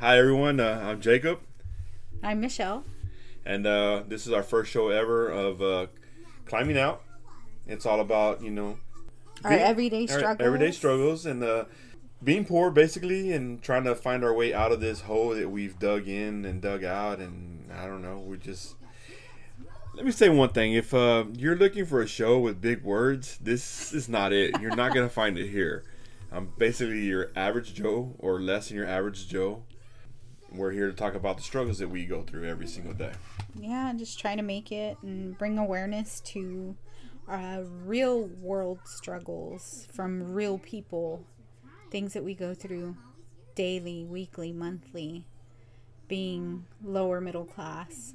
Hi, everyone. Uh, I'm Jacob, I'm Michelle. and uh, this is our first show ever of uh, climbing out. It's all about you know Our being- everyday our struggles. everyday struggles, and uh, being poor, basically, and trying to find our way out of this hole that we've dug in and dug out. And I don't know, we just. Let me say one thing: if uh, you're looking for a show with big words, this is not it. You're not gonna find it here. I'm basically your average Joe, or less than your average Joe. We're here to talk about the struggles that we go through every single day. Yeah, just trying to make it and bring awareness to uh, real world struggles from real people, things that we go through daily, weekly, monthly, being lower middle class.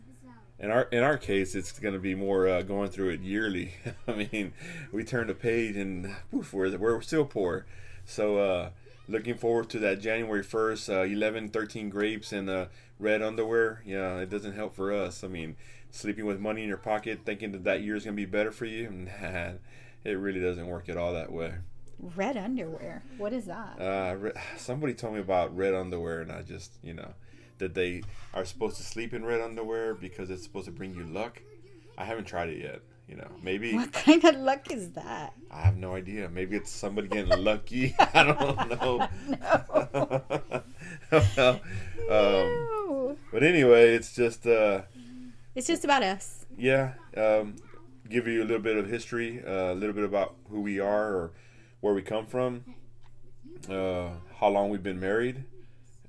In our in our case, it's going to be more uh, going through it yearly. I mean, we turn the page and poof, we're, we're still poor. So uh, looking forward to that January first, uh, 11, 13 grapes and uh, red underwear. Yeah, it doesn't help for us. I mean, sleeping with money in your pocket, thinking that that year is going to be better for you, nah, it really doesn't work at all that way. Red underwear. What is that? Uh, re- somebody told me about red underwear, and I just, you know, that they are supposed to sleep in red underwear because it's supposed to bring you luck. I haven't tried it yet. You know, maybe what kind of luck is that? I have no idea. Maybe it's somebody getting lucky. I don't know. well, um, No. but anyway, it's just uh, It's just about us. yeah. Um, give you a little bit of history, uh, a little bit about who we are or where we come from, uh, how long we've been married.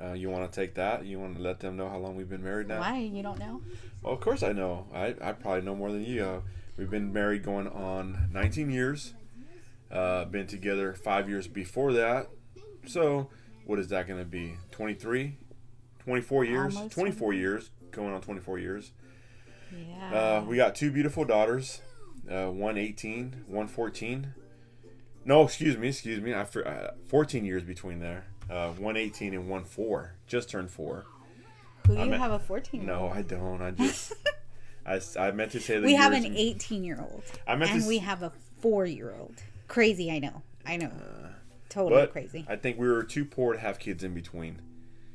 Uh, you want to take that? You want to let them know how long we've been married now? Why? You don't know? Well, of course I know. I, I probably know more than you. We've been married going on 19 years. Uh, been together five years before that. So, what is that going to be? 23? 24 years? Almost 24 years. Going on 24 years. Yeah. Uh, we got two beautiful daughters. Uh, one 18, one 14. No, excuse me, excuse me. I uh, 14 years between there. Uh, one 18 and one 4. Just turned 4. Who you I'm have a 14 year No, I don't. I just. I, I meant to say that we have an 18 year old I meant to and s- we have a four year old crazy i know. I know. Totally but crazy. I think we were too poor to have kids in between.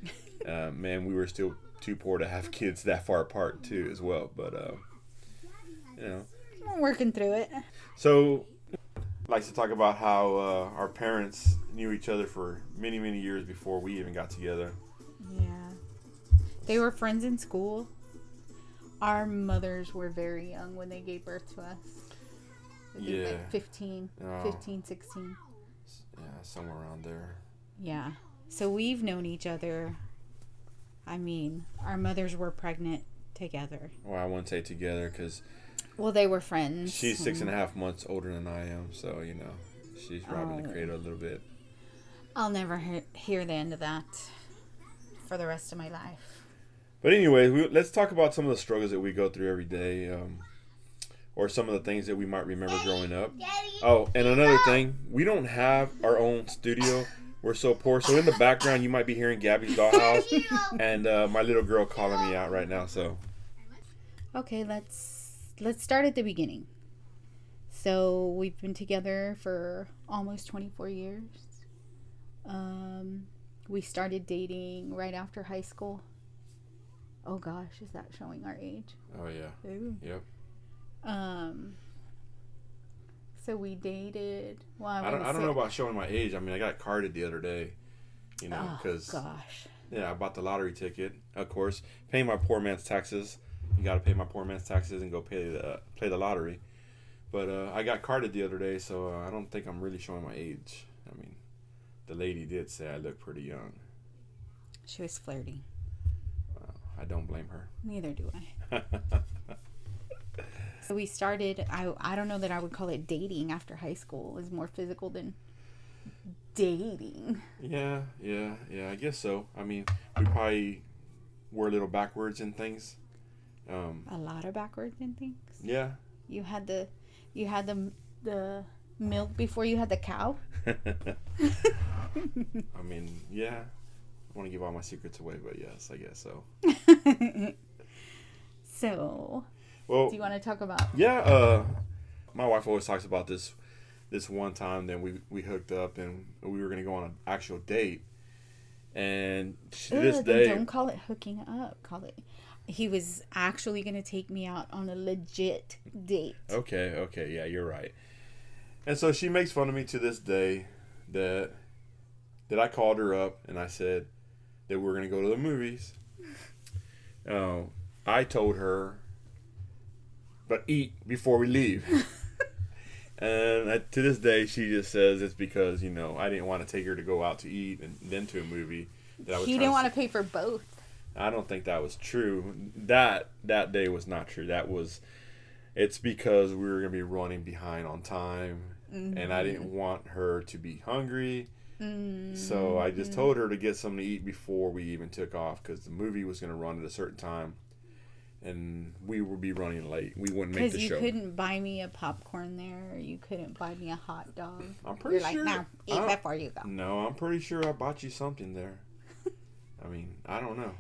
uh, man, we were still too poor to have kids that far apart too, as well. But uh, you know, we're working through it. So likes to talk about how uh, our parents knew each other for many, many years before we even got together. yeah. They were friends in school our mothers were very young when they gave birth to us I think Yeah. like 15 Oh. 15 16 Yeah, somewhere around there. yeah so we've known each other i mean our mothers were pregnant together Well, I wouldn't say together because well they were friends she's six and a hmm. half months older than I am, so you know she's robbing the Oh. cradle a little bit. i'll never he- hear the end of that for the rest of my life But anyway, we, let's talk about some of the struggles that we go through every day, um, or some of the things that we might remember growing up. Oh, and another thing, we don't have our own studio. We're so poor. So in the background, you might be hearing Gabby's dollhouse and uh, my little girl calling me out right now. So Okay, let's let's start at the beginning. So we've been together for almost 24 years. Um, we started dating right after high school. Oh gosh, is that showing our age? oh yeah, Ooh. yep. Um. So we dated. Well, I, I don't, I don't know about showing my age. I mean, I got carded the other day. You know, Oh because gosh. yeah, I bought the lottery ticket. Of course, paying my poor man's taxes. You got to pay my poor man's taxes and go pay the play the lottery. But uh, I got carded the other day, so uh, I don't think I'm really showing my age. I mean, the lady did say I look pretty young. She was flirty. I don't blame her. Neither do I. So we started. I I don't know that I would call it dating after high school. It was more physical than dating. yeah, yeah, yeah. I guess so. I mean, we probably were a little backwards in things. Um, A lot of backwards in things. yeah. You had the, you had the the milk before you had the cow. I mean, yeah. I want to give all my secrets away, but yes, I guess so. so, Well, do you want to talk about? Yeah, uh, my wife always talks about this. This one time, then we we hooked up and we were gonna go on an actual date, And to Ugh, this day, don't call it hooking up. Call it. He was actually gonna take me out on a legit date. Okay, okay, yeah, you're right. And so she makes fun of me to this day that that I called her up and I said that we are gonna go to the movies. Uh, I told her, but eat before we leave. and uh, to this day, she just says it's because you know I didn't want to take her to go out to eat and then to a movie. That I was trying didn't to want to pay for both. I don't think that was true. That that day was not true. That was it's because we were going to be running behind on time and I didn't want her to be hungry. So I just told her to get something to eat before we even took off cuz the movie was going to run at a certain time and we would be running late. We wouldn't make the show. Because you couldn't buy me a popcorn there. You couldn't buy me a hot dog. I'm pretty You're like, sure no, eat I- before you go. No, I'm pretty sure I bought you something there. I mean, I don't know.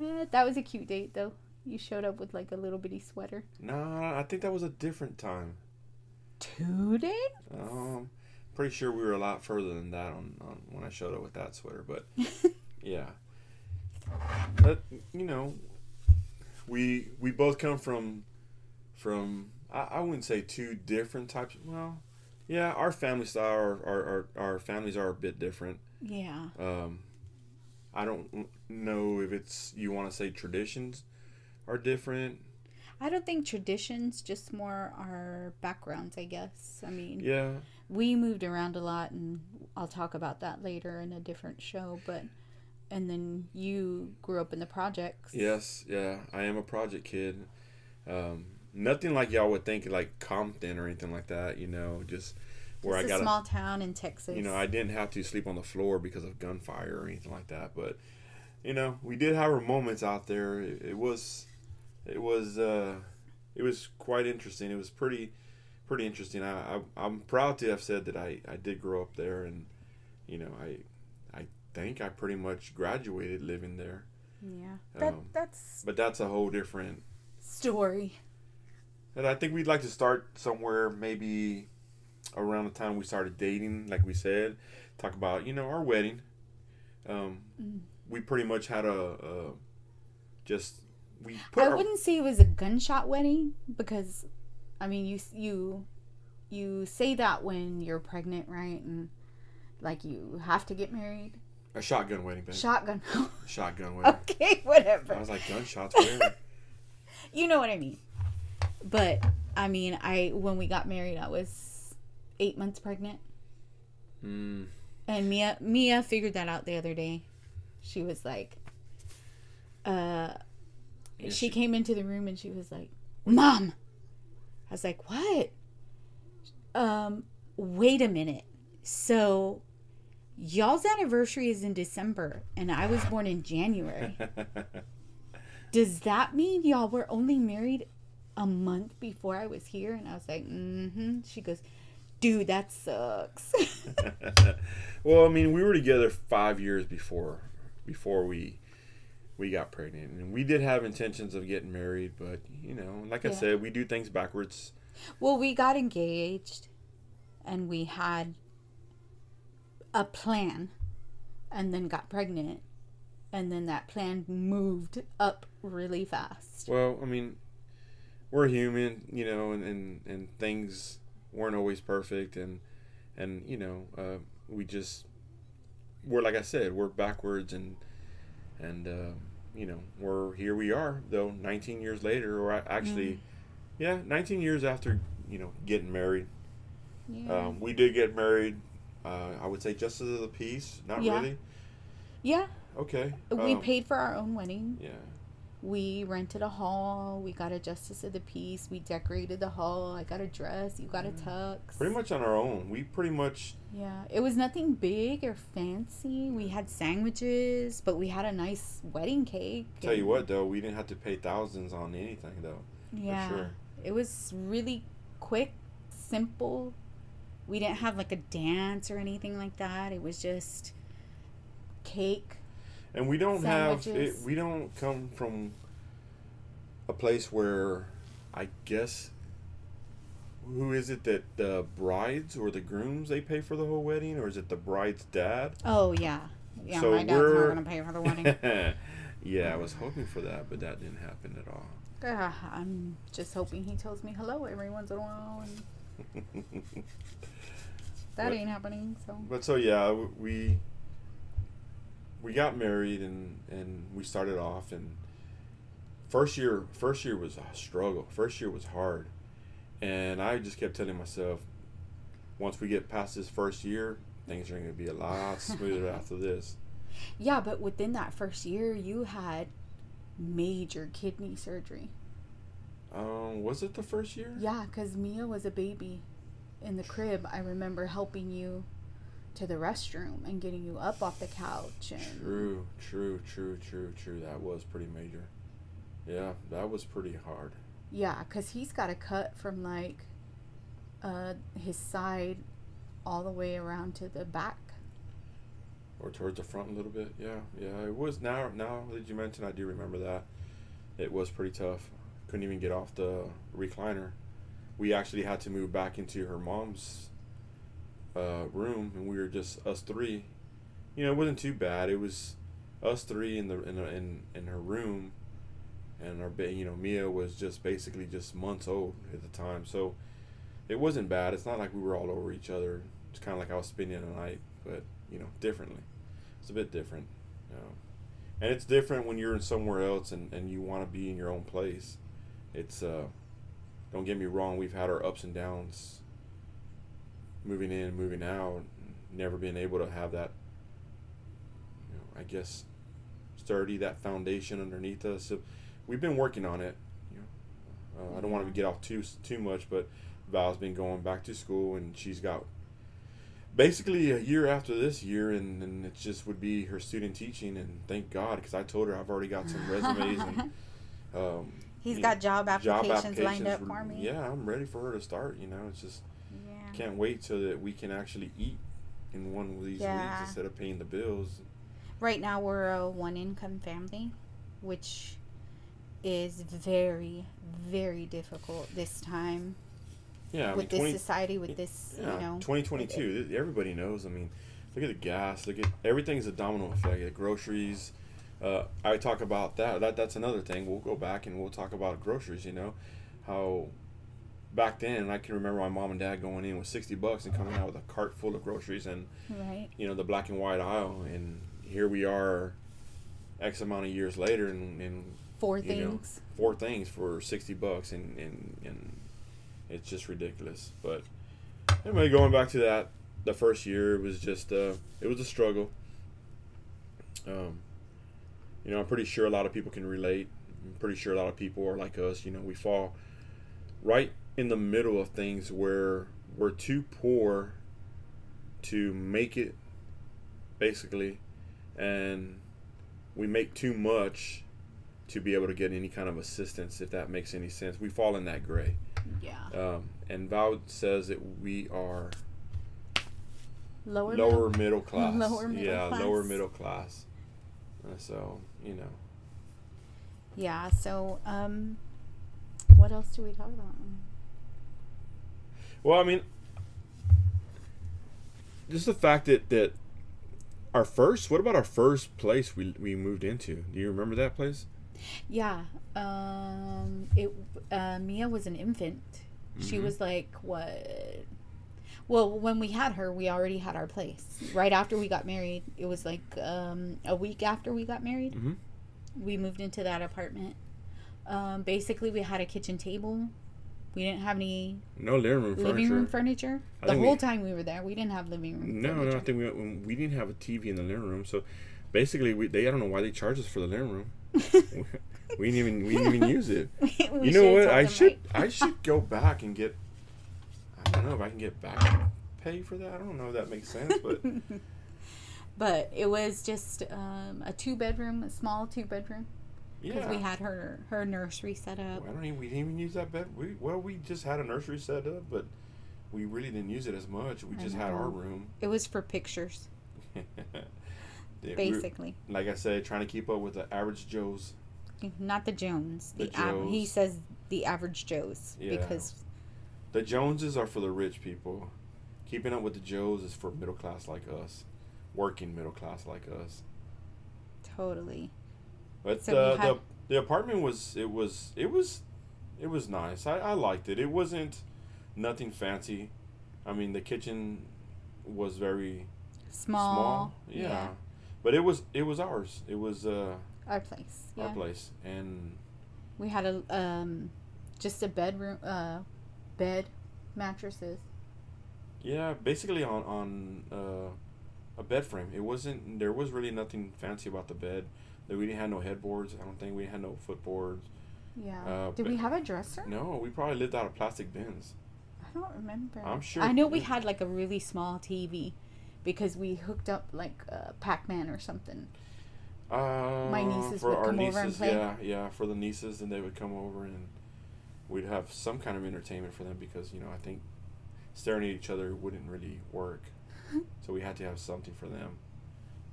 Eh, that was a cute date, though. You showed up with like a little bitty sweater. No, I think that was a different time. Two days? Um, pretty sure we were a lot further than that on, on when I showed up with that sweater, but yeah. But you know, we we both come from from I, I wouldn't say two different types. Well, yeah, our family style, our our, our, our families are a bit different. Yeah. Um, I don't know if it's you want to say traditions are different. I don't think traditions, just more our backgrounds, I guess. I mean, Yeah, we moved around a lot, and I'll talk about that later in a different show. But, and then you grew up in the projects. Yes, yeah, I am a project kid. Um, nothing like y'all would think, like Compton or anything like that. You know, just where It's I a got, a small town in Texas. you know, I didn't have to sleep on the floor because of gunfire or anything like that. But you know, we did have our moments out there. It, it was, it was, uh, it was quite interesting. It was pretty, pretty interesting. I, I I'm proud to have said that I I did grow up there, and you know, I I think I pretty much graduated living there. yeah. That Um, that's But that's a whole different story. And I think we'd like to start somewhere maybe around the time we started dating, like we said, talk about you know our wedding. Um, Mm. We pretty much had a, a just we put I our, wouldn't say it was a gunshot wedding because, I mean, you you you say that when you're pregnant, right? And like you have to get married. a shotgun wedding, babe. Shotgun. shotgun wedding. okay, whatever. I was like gunshots. You know what I mean. But I mean, I when we got married, I was eight months pregnant, mm, and Mia Mia figured that out the other day. She was like, uh, Yeah, she, she- came into the room and she was like, "Mom," I was like, "What?" Um, wait a minute. So, y'all's anniversary is in December, and I was born in January. Does that mean y'all were only married a month before I was here? And I was like, mm-hmm. She goes, dude, that sucks. well, I mean, we were together five years before before we we got pregnant, and we did have intentions of getting married, but you know, like I said, we do things backwards. well, we got engaged and we had a plan and then got pregnant. And then that plan moved up really fast. Well, I mean, we're human, you know, and, and, and things weren't always perfect, and and you know, uh, we just we're like I said, we're backwards, and and uh, you know, we're here. We are though, 19 years later, or a- actually, yeah, 19 years after you know getting married. Yeah. Um, we did get married. Uh, I would say justice of the peace. Not Yeah. really. yeah. Okay. We um, paid for our own wedding. Yeah. We rented a hall. We got a justice of the peace. We decorated the hall. I got a dress. You got a mm. tux. Pretty much on our own. We pretty much Yeah, it was nothing big or fancy. We had sandwiches, but we had a nice wedding cake. Tell you what, though, we didn't have to pay thousands on anything, though. Yeah, sure. it was really quick, simple. We didn't have like a dance or anything like that. It was just cake. And we don't have it. We don't come from a place where, I guess, who is it that the brides or the grooms they pay for the whole wedding, or is it the bride's dad? Oh yeah, Yeah, So my dad's we're- not gonna pay for the wedding. yeah, I was hoping for that, but that didn't happen at all. Ah, I'm just hoping he tells me hello every once in a while, and that What? ain't happening. So But so yeah, we we got married and and we started off and first year first year was a struggle. First year was hard. And I just kept telling myself once we get past this first year, things are going to be a lot smoother after this. yeah, but within that first year, you had major kidney surgery. Um was it the first year? Yeah, because Mia was a baby in the crib. I remember helping you to the restroom and getting you up off the couch and True, true, true, true, true. That was pretty major. Yeah, that was pretty hard. Yeah, because he's got a cut from like uh, his side all the way around to the back. or towards the front a little bit. Yeah, yeah. It was now. Now that you mention, I do remember that. It was pretty tough. Couldn't even get off the recliner. We actually had to move back into her mom's uh, room, and we were just us three. You know, it wasn't too bad. It was us three in the in in, in her room, and our you know Mia was just basically just months old at the time, so it wasn't bad. It's not like we were all over each other. It's kind of like I was spending the night, but you know, differently. It's a bit different, you know. and it's different when you're in somewhere else and, and you want to be in your own place. It's uh, don't get me wrong. We've had our ups and downs. Moving in, moving out, never being able to have that. You know, I guess sturdy that foundation underneath us. So we've been working on it. You know, uh, I don't want to get off too too much, but Val's been going back to school and she's got basically a year after this year, and, and it just would be her student teaching. And thank God, because I told her I've already got some resumes and um, He's got know, job applications, lined applications up for me. Yeah, I'm ready for her to start. You know, it's just. Can't wait so that we can actually eat in one of these Yeah. weeks instead of paying the bills. Right now, we're a one income family, which is very, very difficult this time Yeah, I with mean, this 20, society, with this, yeah, you know. 2022. Everybody knows. I mean, look at the gas. Look at everything's a domino effect. The groceries. Uh, I talk about that. That that's another thing. We'll go back and we'll talk about groceries. You know, how back then I can remember my mom and dad going in with 60 bucks and coming out with a cart full of groceries and Right. you know the black and white aisle. And here we are x amount of years later and, and Four you know, things. four things for 60 bucks and, and, and it's just ridiculous. But anyway going back to that the first year was just uh, it was a struggle. Um, you know i'm pretty sure a lot of people can relate. I'm pretty sure a lot of people are like us. You know we fall right in the middle of things where we're too poor to make it basically and we make too much to be able to get any kind of assistance if that makes any sense we fall in that gray Yeah. um, and val says that we are Lower. lower middle? middle class Lower middle yeah class. lower middle class uh, so you know Yeah. So, um, what else do we talk about? Well i mean just the fact that that our first what about our first place we, we moved into do you remember that place Yeah. Um, it. Uh, Mia was an infant. She Mhm. was like what? Well, when we had her, we already had our place. Right after we got married, it was like um, a week after we got married. mm-hmm. we moved into that apartment. Um, basically, we had a kitchen table. We didn't have any no living room living furniture room furniture. I The think we- whole time we were there, we didn't have living room. No, no, I think we we didn't have a TV in the living room. So basically, we they I don't know why they charged us for the living room. we didn't even we didn't even use it. You know what? I should right? I should go back and get. I don't know if I can get back pay for that. I don't know if that makes sense, but but it was just um, a two bedroom, a small two bedroom, because yeah. we had her her nursery set up. I don't even we didn't even use that bed. We well we just had a nursery set up, but we really didn't use it as much. We I just had our room. It was for pictures, Yeah, we basically. like I said, trying to keep up with the average Joes. Not the Jones. The The, av- he says the average Joes Yeah. because The Joneses are for the rich people. Keeping up with the Joes is for middle class like us. working middle class like us. Totally. But So the, had- the the apartment was it was it was it was nice. I, I liked it. It wasn't nothing fancy. I mean the kitchen was very Small. small. Yeah. But it was it was ours. It was uh, Our place. Yeah. our place. And We had a um, just a bedroom, uh, bed, mattresses. yeah, basically on on uh, a bed frame. It wasn't there was really nothing fancy about the bed. That we didn't have no headboards. I don't think we had no footboards. Yeah. Uh, Did we have a dresser? No, we probably lived out of plastic bins. I don't remember. I'm sure- I know we had like a really small TV because we hooked up like uh, Pac-Man or something. Uh, My nieces for would our come nieces, over and play? Yeah, yeah, for the nieces, and they would come over, and we'd have some kind of entertainment for them because you know I think staring at each other wouldn't really work, so we had to have something for them.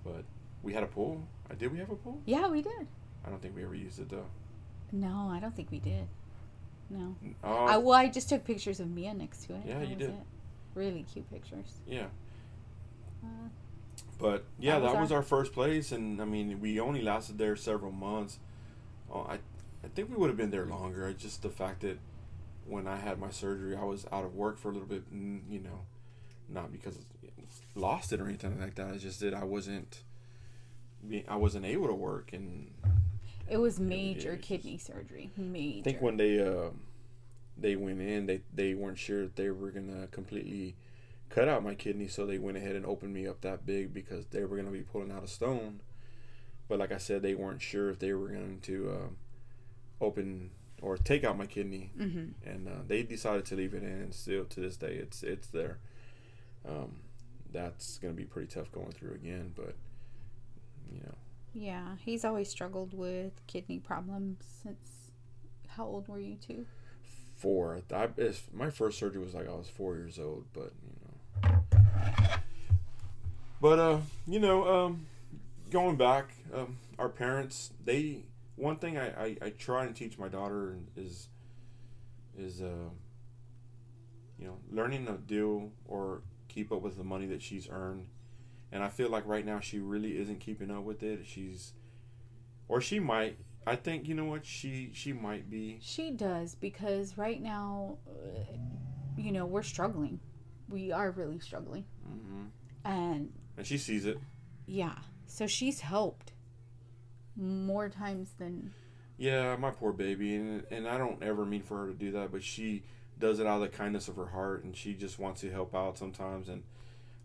But we had a pool. Uh, did we have a pool? Yeah, we did. I don't think we ever used it though. No, I don't think we did. No. Oh, I, well, I just took pictures of Mia next to it. Yeah, That you did. it. Really cute pictures. yeah. Uh, But yeah, That was that was our- our first place, and I mean, we only lasted there several months. Oh, I, I think we would have been there longer. Just the fact that when I had my surgery, I was out of work for a little bit. You know, not because lost it or anything like that. It's just that I wasn't, I wasn't able to work, and it was major kidney surgery. Major. I think when they uh, they went in, they they weren't sure if they were gonna completely cut out my kidney, so they went ahead and opened me up that big because they were gonna be pulling out a stone. But like I said, they weren't sure if they were going to uh, open or take out my kidney, hmm and uh, they decided to leave it in. And still to this day, it's it's there. Um, that's gonna be pretty tough going through again, but you know. Yeah, he's always struggled with kidney problems since. How old were you two? four. I, my first surgery was like I was four years old, but you know. But uh, you know, um, going back, um, our parents they one thing I, I, I try and teach my daughter is is uh, you know learning to deal or keep up with the money that she's earned, and I feel like right now she really isn't keeping up with it. She's or she might. I think you know what she she might be. She does because right now, uh, you know, we're struggling. We are really struggling, mm-hmm. and and she sees it. yeah, so she's helped more times than Yeah, my poor baby, and and I don't ever mean for her to do that, but she does it out of the kindness of her heart, and she just wants to help out sometimes, and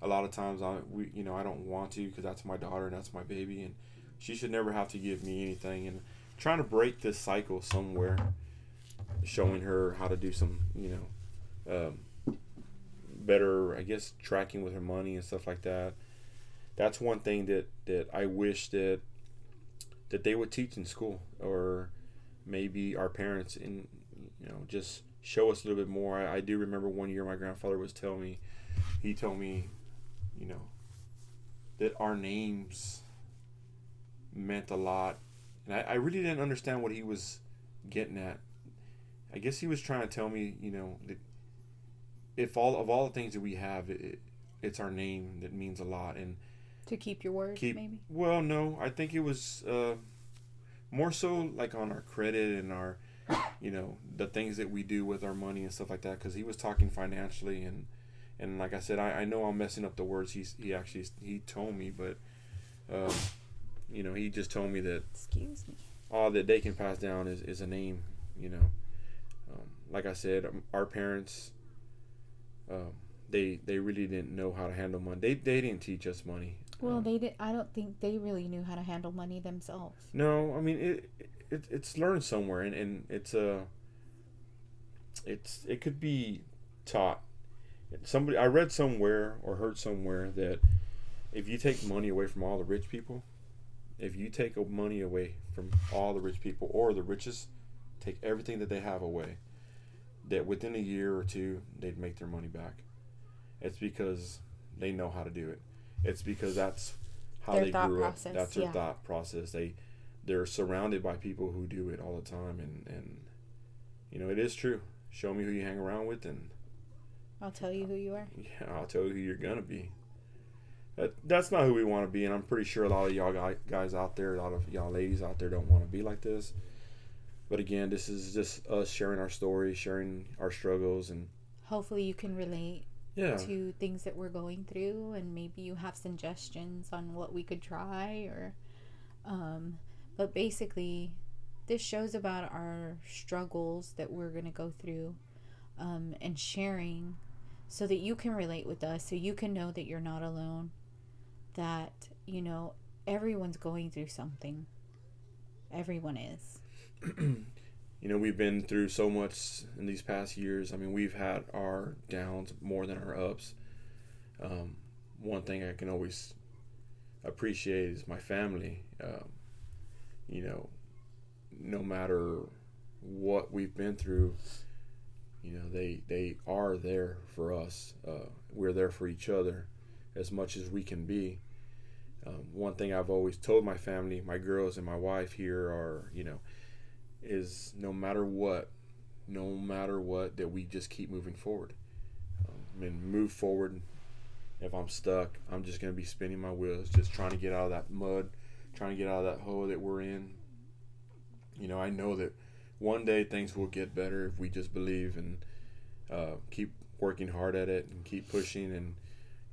a lot of times I we you know I don't want to because that's my daughter and that's my baby, and she should never have to give me anything, and trying to break this cycle somewhere, showing her how to do some you know, um, better I guess tracking with her money and stuff like that. That's one thing that that I wish that that they would teach in school or maybe our parents in you know just show us a little bit more I, I do remember one year my grandfather was telling me he told me you know that our names meant a lot and I, I really didn't understand what he was getting at i guess he was trying to tell me you know that if all of all the things that we have it, it, it's our name that means a lot and to keep your word, Keep- maybe. well, no, I think it was uh, more so like on our credit and our, you know, the things that we do with our money and stuff like that. Because he was talking financially and, and like I said, I, I know I'm messing up the words he he actually he told me, but, um, you know, he just told me that Excuse me. all that they can pass down is, is a name, you know. Um, like I said, um, our parents, um, they they really didn't know how to handle money. They they didn't teach us money. Well, Um, they did. I don't think they really knew how to handle money themselves. No, I mean it, it it's learned somewhere and, and it's uh it's it could be taught. Somebody I read somewhere or heard somewhere that if you take money away from all the rich people, if you take money away from all the rich people or the richest, take everything that they have away, that within a year or two they'd make their money back. It's because they know how to do it. It's because that's how Their they grew process, up. That's their yeah. thought process. They they're surrounded by people who do it all the time and and you know it is true. Show me who you hang around with and I'll tell you who you are. yeah, I'll tell you who you're gonna be. that, that's not who we want to be, and I'm pretty sure a lot of y'all guys out there, a lot of y'all ladies out there, don't want to be like this. But again, this is just us sharing our story, sharing our struggles, and hopefully you can relate yeah. to things that we're going through, and maybe you have suggestions on what we could try, or, um, but basically, this shows about our struggles that we're gonna go through, um, and sharing, so that you can relate with us, so you can know that you're not alone, that you know everyone's going through something. Everyone is. you know, we've been through so much in these past years. I mean, we've had our downs more than our ups. Um, one thing I can always appreciate is my family. Um, you know, no matter what we've been through, you know, they they are there for us. Uh, we're there for each other as much as we can be. Um, one thing I've always told my family, my girls and my wife here are, you know, is no matter what, no matter what, that we just keep moving forward. Um, and move forward. If I'm stuck, I'm just going to be spinning my wheels, just trying to get out of that mud, trying to get out of that hole that we're in. You know, I know that one day things will get better if we just believe and uh, keep working hard at it and keep pushing and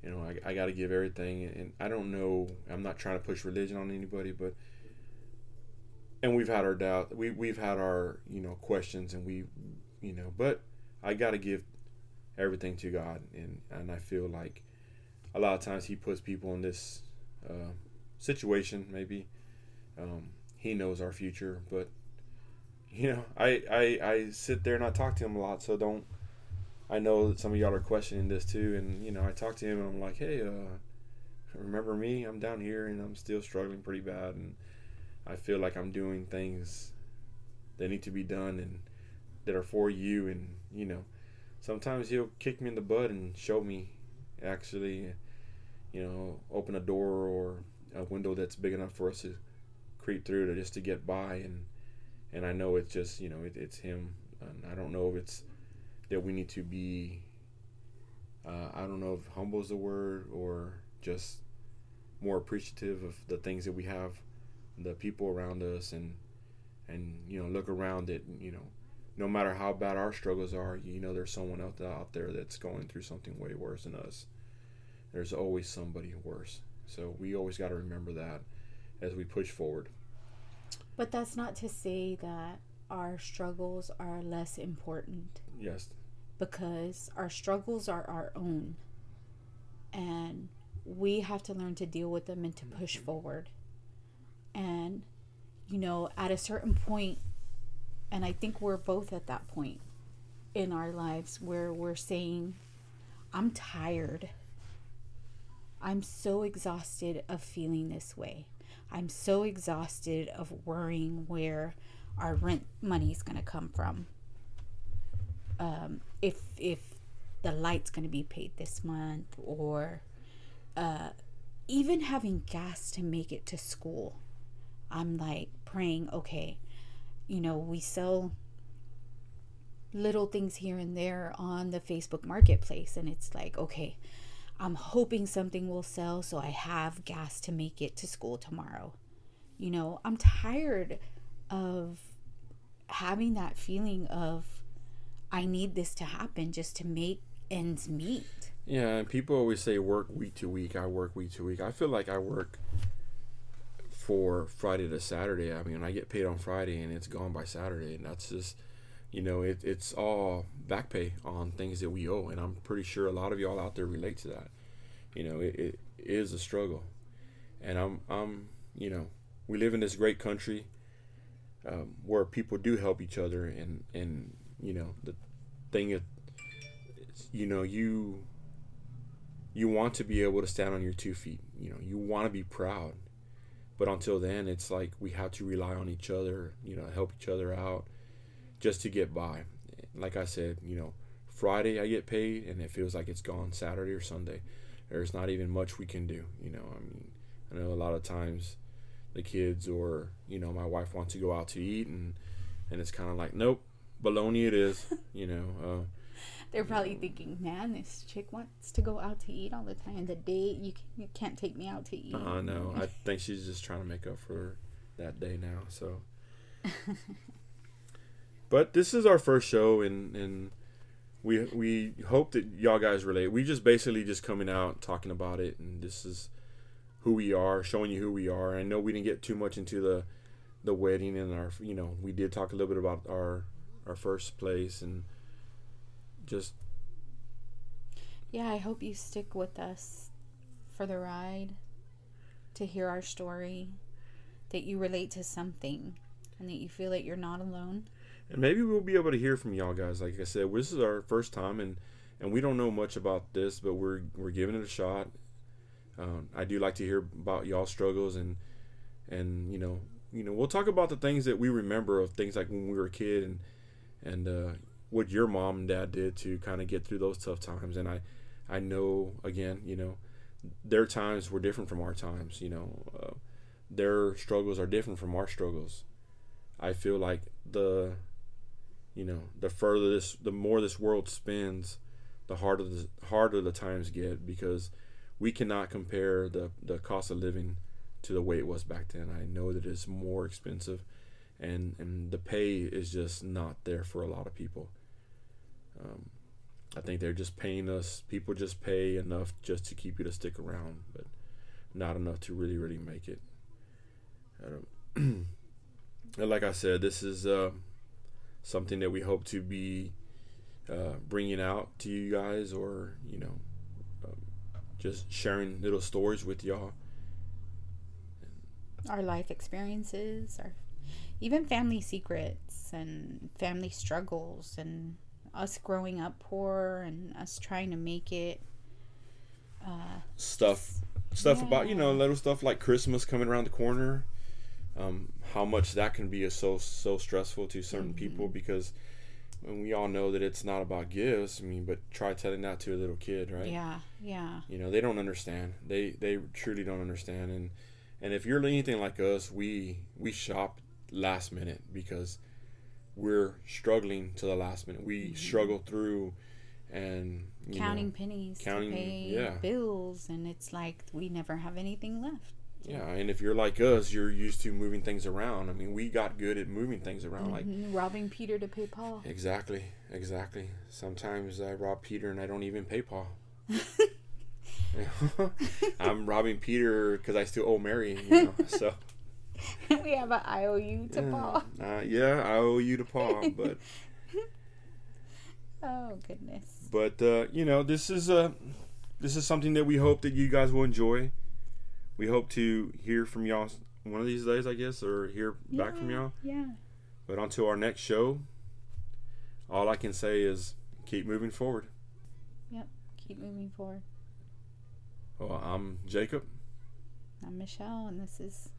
you know I, I got to give everything and I don't know I'm not trying to push religion on anybody but and we've had our doubt. We we've had our you know questions, and we you know, but I got to give everything to God, and and I feel like a lot of times He puts people in this uh, situation. Maybe um, He knows our future, but you know, I, I I sit there and I talk to Him a lot. So don't. I know that some of y'all are questioning this too, and you know, I talk to Him and I'm like, hey, uh, remember me? I'm down here and I'm still struggling pretty bad, and I feel like I'm doing things that need to be done and that are for you. And, you know, sometimes he'll kick me in the butt and show me actually, you know, open a door or a window that's big enough for us to creep through to just to get by. And, and I know it's just, you know, it, it's him. And I don't know if it's that we need to be, uh, I don't know if humble is the word or just more appreciative of the things that we have the people around us and and you know look around it you know. No matter how bad our struggles are you know there's someone else out there that's going through something way worse than us. There's always somebody worse. So we always got to remember that as we push forward but that's not to say that our struggles are less important yes because our struggles are our own and we have to learn to deal with them and to push mm-hmm. forward and, you know, at a certain point, and I think we're both at that point in our lives where we're saying, I'm tired. I'm so exhausted of feeling this way. I'm so exhausted of worrying where our rent money is going to come from. Um, if if the light's going to be paid this month, or uh, even having gas to make it to school. I'm like praying, okay, you know, we sell little things here and there on the Facebook marketplace. And it's like, okay, I'm hoping something will sell so I have gas to make it to school tomorrow. You know, I'm tired of having that feeling of I need this to happen just to make ends meet. Yeah, and people always say work week to week. I work week to week. I feel like I work for Friday to Saturday. I mean, I get paid on Friday and it's gone by Saturday, and that's just, you know, it, it's all back pay on things that we owe, and I'm pretty sure a lot of y'all out there relate to that. You know, it, it is a struggle, and I'm, I'm, you know, we live in this great country um, where people do help each other, and and you know, the thing is, you know, you you want to be able to stand on your two feet. You know, you want to be proud but until then, it's like we have to rely on each other, you know, help each other out just to get by. Like I said, you know, Friday I get paid and it feels like it's gone Saturday or Sunday. There's not even much we can do, you know. I mean, I know a lot of times the kids or, you know, my wife wants to go out to eat and and it's kind of like, nope, baloney it is, you know. Uh, They're probably thinking, man, this chick wants to go out to eat all the time. The date, you, can, you can't take me out to eat. Uh, no, I think she's just trying to make up for that day now. So, but this is our first show, and and we we hope that y'all guys relate. We just basically just coming out talking about it, and this is who we are, showing you who we are. I know we didn't get too much into the the wedding and our, you know, we did talk a little bit about our our first place and just yeah, I hope you stick with us for the ride to hear our story, that you relate to something, and that you feel that you're not alone. And maybe we'll be able to hear from y'all guys. Like I said, this is our first time, and and we don't know much about this, but we're we're giving it a shot. Um, I do like to hear about y'all struggles and and you know you know we'll talk about the things that we remember of things like when we were a kid and and uh, what your mom and dad did to kind of get through those tough times. And I, I know again, you know, their times were different from our times. You know, uh, their struggles are different from our struggles. I feel like the, you know, the further this, the more this world spins, the harder the harder the times get because we cannot compare the the cost of living to the way it was back then. I know that it's more expensive and and the pay is just not there for a lot of people. Um, I think they're just paying us. People just pay enough just to keep you to stick around, but not enough to really really make it. I like I said, this is uh, something that we hope to be uh, bringing out to you guys, or you know, um, just sharing little stories with y'all. Our life experiences, our even family secrets and family struggles and us growing up poor and us trying to make it uh, stuff stuff yeah. about you know little stuff like christmas coming around the corner um, how much that can be so so stressful to certain mm-hmm. people because and we all know that it's not about gifts. I mean, but try telling that to a little kid, right? Yeah, yeah. You know, they don't understand. They they truly don't understand. And and if you're anything like us, we we shop last minute because we're struggling to the last minute. We mm-hmm. struggle through and counting know, pennies counting yeah. bills and it's like we never have anything left. Yeah, and if you're like us, you're used to moving things around. I mean, we got good at moving things around, mm-hmm. like robbing Peter to pay Paul. Exactly, exactly. Sometimes I rob Peter and I don't even pay Paul. I'm robbing Peter because I still owe Mary. You know, so we have an IOU to yeah. Paul. Uh, yeah, I owe you to Paul, but oh goodness. But uh, you know, this is a uh, this is something that we hope that you guys will enjoy. We hope to hear from y'all one of these days, I guess, or hear yeah, back from y'all. Yeah. But until our next show, all I can say is keep moving forward. Yep, keep moving forward. Well, I'm Jacob. I'm Michelle, and this is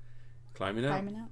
Climbing Out. Climbing Out.